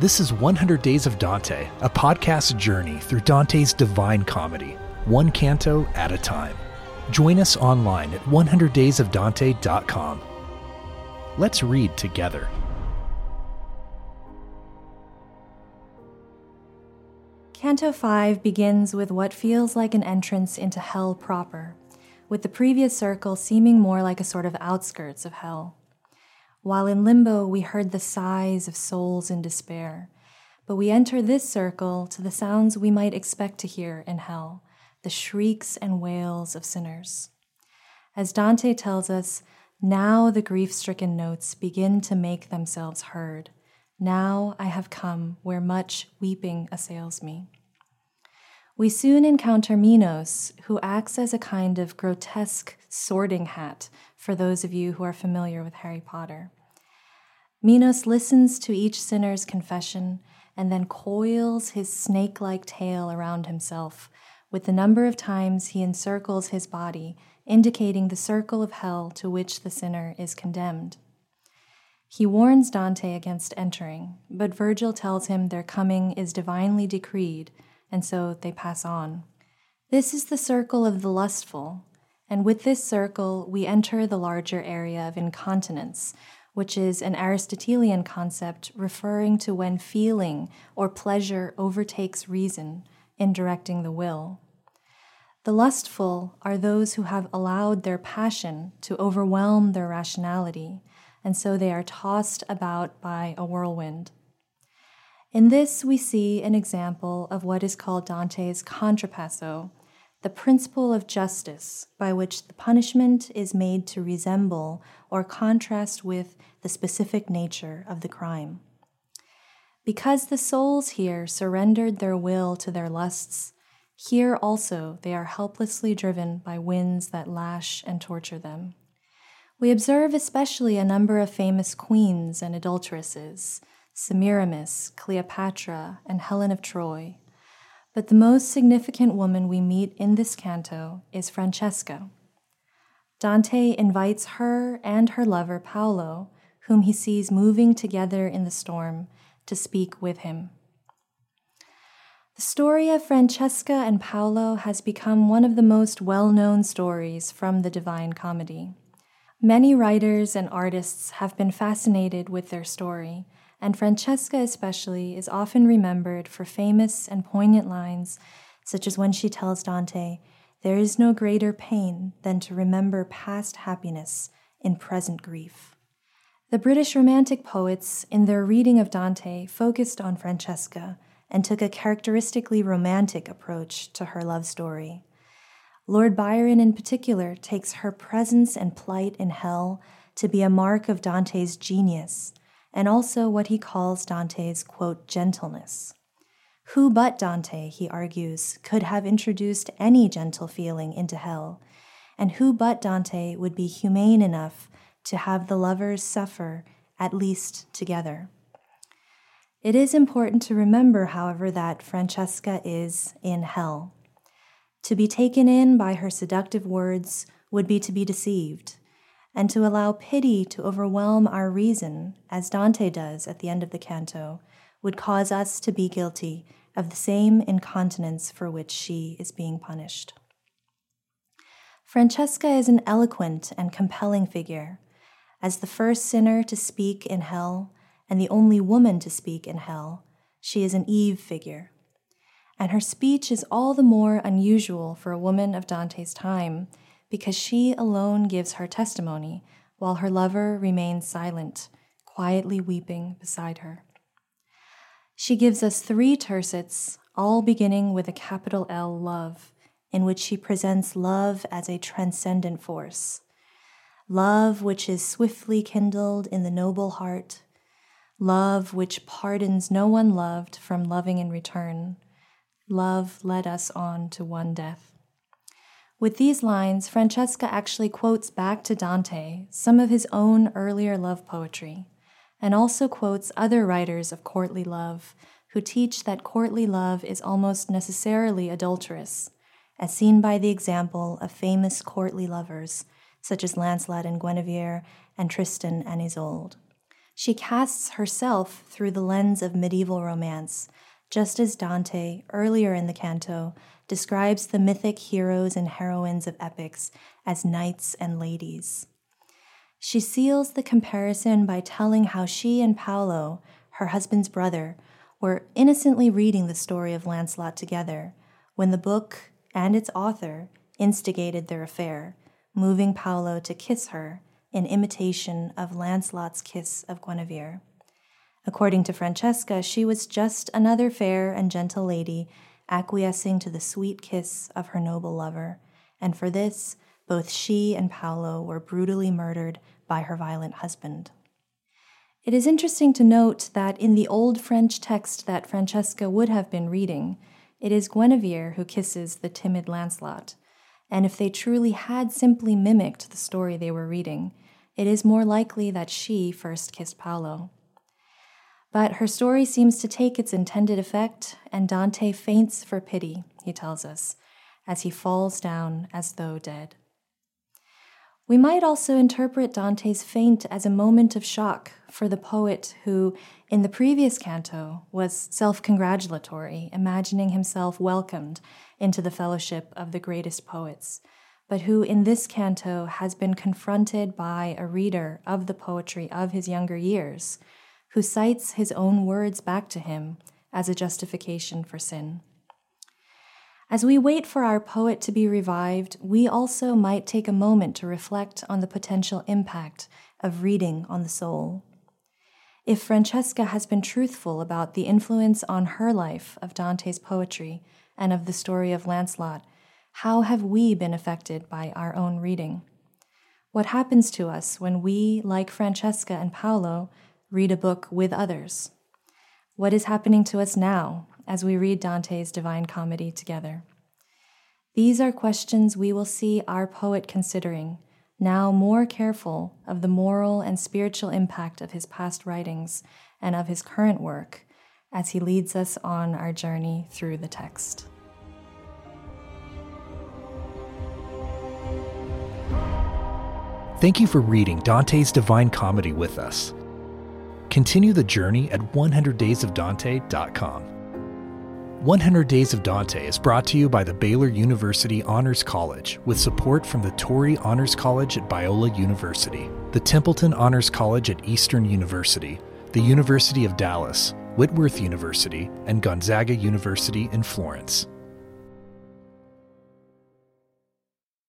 This is 100 Days of Dante, a podcast journey through Dante's divine comedy, one canto at a time. Join us online at 100daysofdante.com. Let's read together. Canto 5 begins with what feels like an entrance into hell proper, with the previous circle seeming more like a sort of outskirts of hell. While in limbo, we heard the sighs of souls in despair, but we enter this circle to the sounds we might expect to hear in hell the shrieks and wails of sinners. As Dante tells us, now the grief stricken notes begin to make themselves heard. Now I have come where much weeping assails me. We soon encounter Minos, who acts as a kind of grotesque sorting hat for those of you who are familiar with Harry Potter. Minos listens to each sinner's confession and then coils his snake like tail around himself with the number of times he encircles his body, indicating the circle of hell to which the sinner is condemned. He warns Dante against entering, but Virgil tells him their coming is divinely decreed, and so they pass on. This is the circle of the lustful, and with this circle we enter the larger area of incontinence, which is an Aristotelian concept referring to when feeling or pleasure overtakes reason in directing the will. The lustful are those who have allowed their passion to overwhelm their rationality, and so they are tossed about by a whirlwind. In this, we see an example of what is called Dante's contrapasso, the principle of justice by which the punishment is made to resemble or contrast with the specific nature of the crime. Because the souls here surrendered their will to their lusts, here also they are helplessly driven by winds that lash and torture them. We observe especially a number of famous queens and adulteresses Semiramis, Cleopatra, and Helen of Troy. But the most significant woman we meet in this canto is Francesca. Dante invites her and her lover Paolo, whom he sees moving together in the storm, to speak with him. The story of Francesca and Paolo has become one of the most well known stories from the Divine Comedy. Many writers and artists have been fascinated with their story, and Francesca especially is often remembered for famous and poignant lines, such as when she tells Dante, There is no greater pain than to remember past happiness in present grief. The British Romantic poets, in their reading of Dante, focused on Francesca and took a characteristically romantic approach to her love story. Lord Byron, in particular, takes her presence and plight in hell to be a mark of Dante's genius and also what he calls Dante's, quote, gentleness. Who but Dante, he argues, could have introduced any gentle feeling into hell, and who but Dante would be humane enough to have the lovers suffer, at least together. It is important to remember, however, that Francesca is in hell. To be taken in by her seductive words would be to be deceived, and to allow pity to overwhelm our reason, as Dante does at the end of the canto, would cause us to be guilty of the same incontinence for which she is being punished. Francesca is an eloquent and compelling figure as the first sinner to speak in hell and the only woman to speak in hell, she is an Eve figure. And her speech is all the more unusual for a woman of Dante's time because she alone gives her testimony while her lover remains silent, quietly weeping beside her. She gives us three tercets, all beginning with a capital L love, in which she presents love as a transcendent force love which is swiftly kindled in the noble heart, love which pardons no one loved from loving in return. Love led us on to one death. With these lines, Francesca actually quotes back to Dante some of his own earlier love poetry, and also quotes other writers of courtly love who teach that courtly love is almost necessarily adulterous, as seen by the example of famous courtly lovers such as Lancelot and Guinevere and Tristan and Isolde. She casts herself through the lens of medieval romance, just as Dante, earlier in the canto, describes the mythic heroes and heroines of epics as knights and ladies. She seals the comparison by telling how she and Paolo, her husband's brother, were innocently reading the story of Lancelot together when the book and its author instigated their affair, moving Paolo to kiss her in imitation of Lancelot's kiss of Guinevere. According to Francesca, she was just another fair and gentle lady acquiescing to the sweet kiss of her noble lover, and for this, both she and Paolo were brutally murdered by her violent husband. It is interesting to note that in the old French text that Francesca would have been reading, it is Guinevere who kisses the timid Lancelot, and if they truly had simply mimicked the story they were reading, it is more likely that she first kissed Paolo. But her story seems to take its intended effect, and Dante faints for pity, he tells us, as he falls down as though dead. We might also interpret Dante's faint as a moment of shock for the poet who, in the previous canto, was self congratulatory, imagining himself welcomed into the fellowship of the greatest poets, but who in this canto has been confronted by a reader of the poetry of his younger years, who cites his own words back to him as a justification for sin. As we wait for our poet to be revived, we also might take a moment to reflect on the potential impact of reading on the soul. If Francesca has been truthful about the influence on her life of Dante's poetry and of the story of Lancelot, how have we been affected by our own reading? What happens to us when we, like Francesca and Paolo, read a book with others? What is happening to us now as we read Dante's Divine Comedy together. These are questions we will see our poet considering, now more careful of the moral and spiritual impact of his past writings and of his current work as he leads us on our journey through the text. Thank you for reading Dante's Divine Comedy with us. Continue the journey at 100daysofdante.com. 100 Days of Dante is brought to you by the Baylor University Honors College with support from the Torrey Honors College at Biola University, the Templeton Honors College at Eastern University, the University of Dallas, Whitworth University, and Gonzaga University in Florence.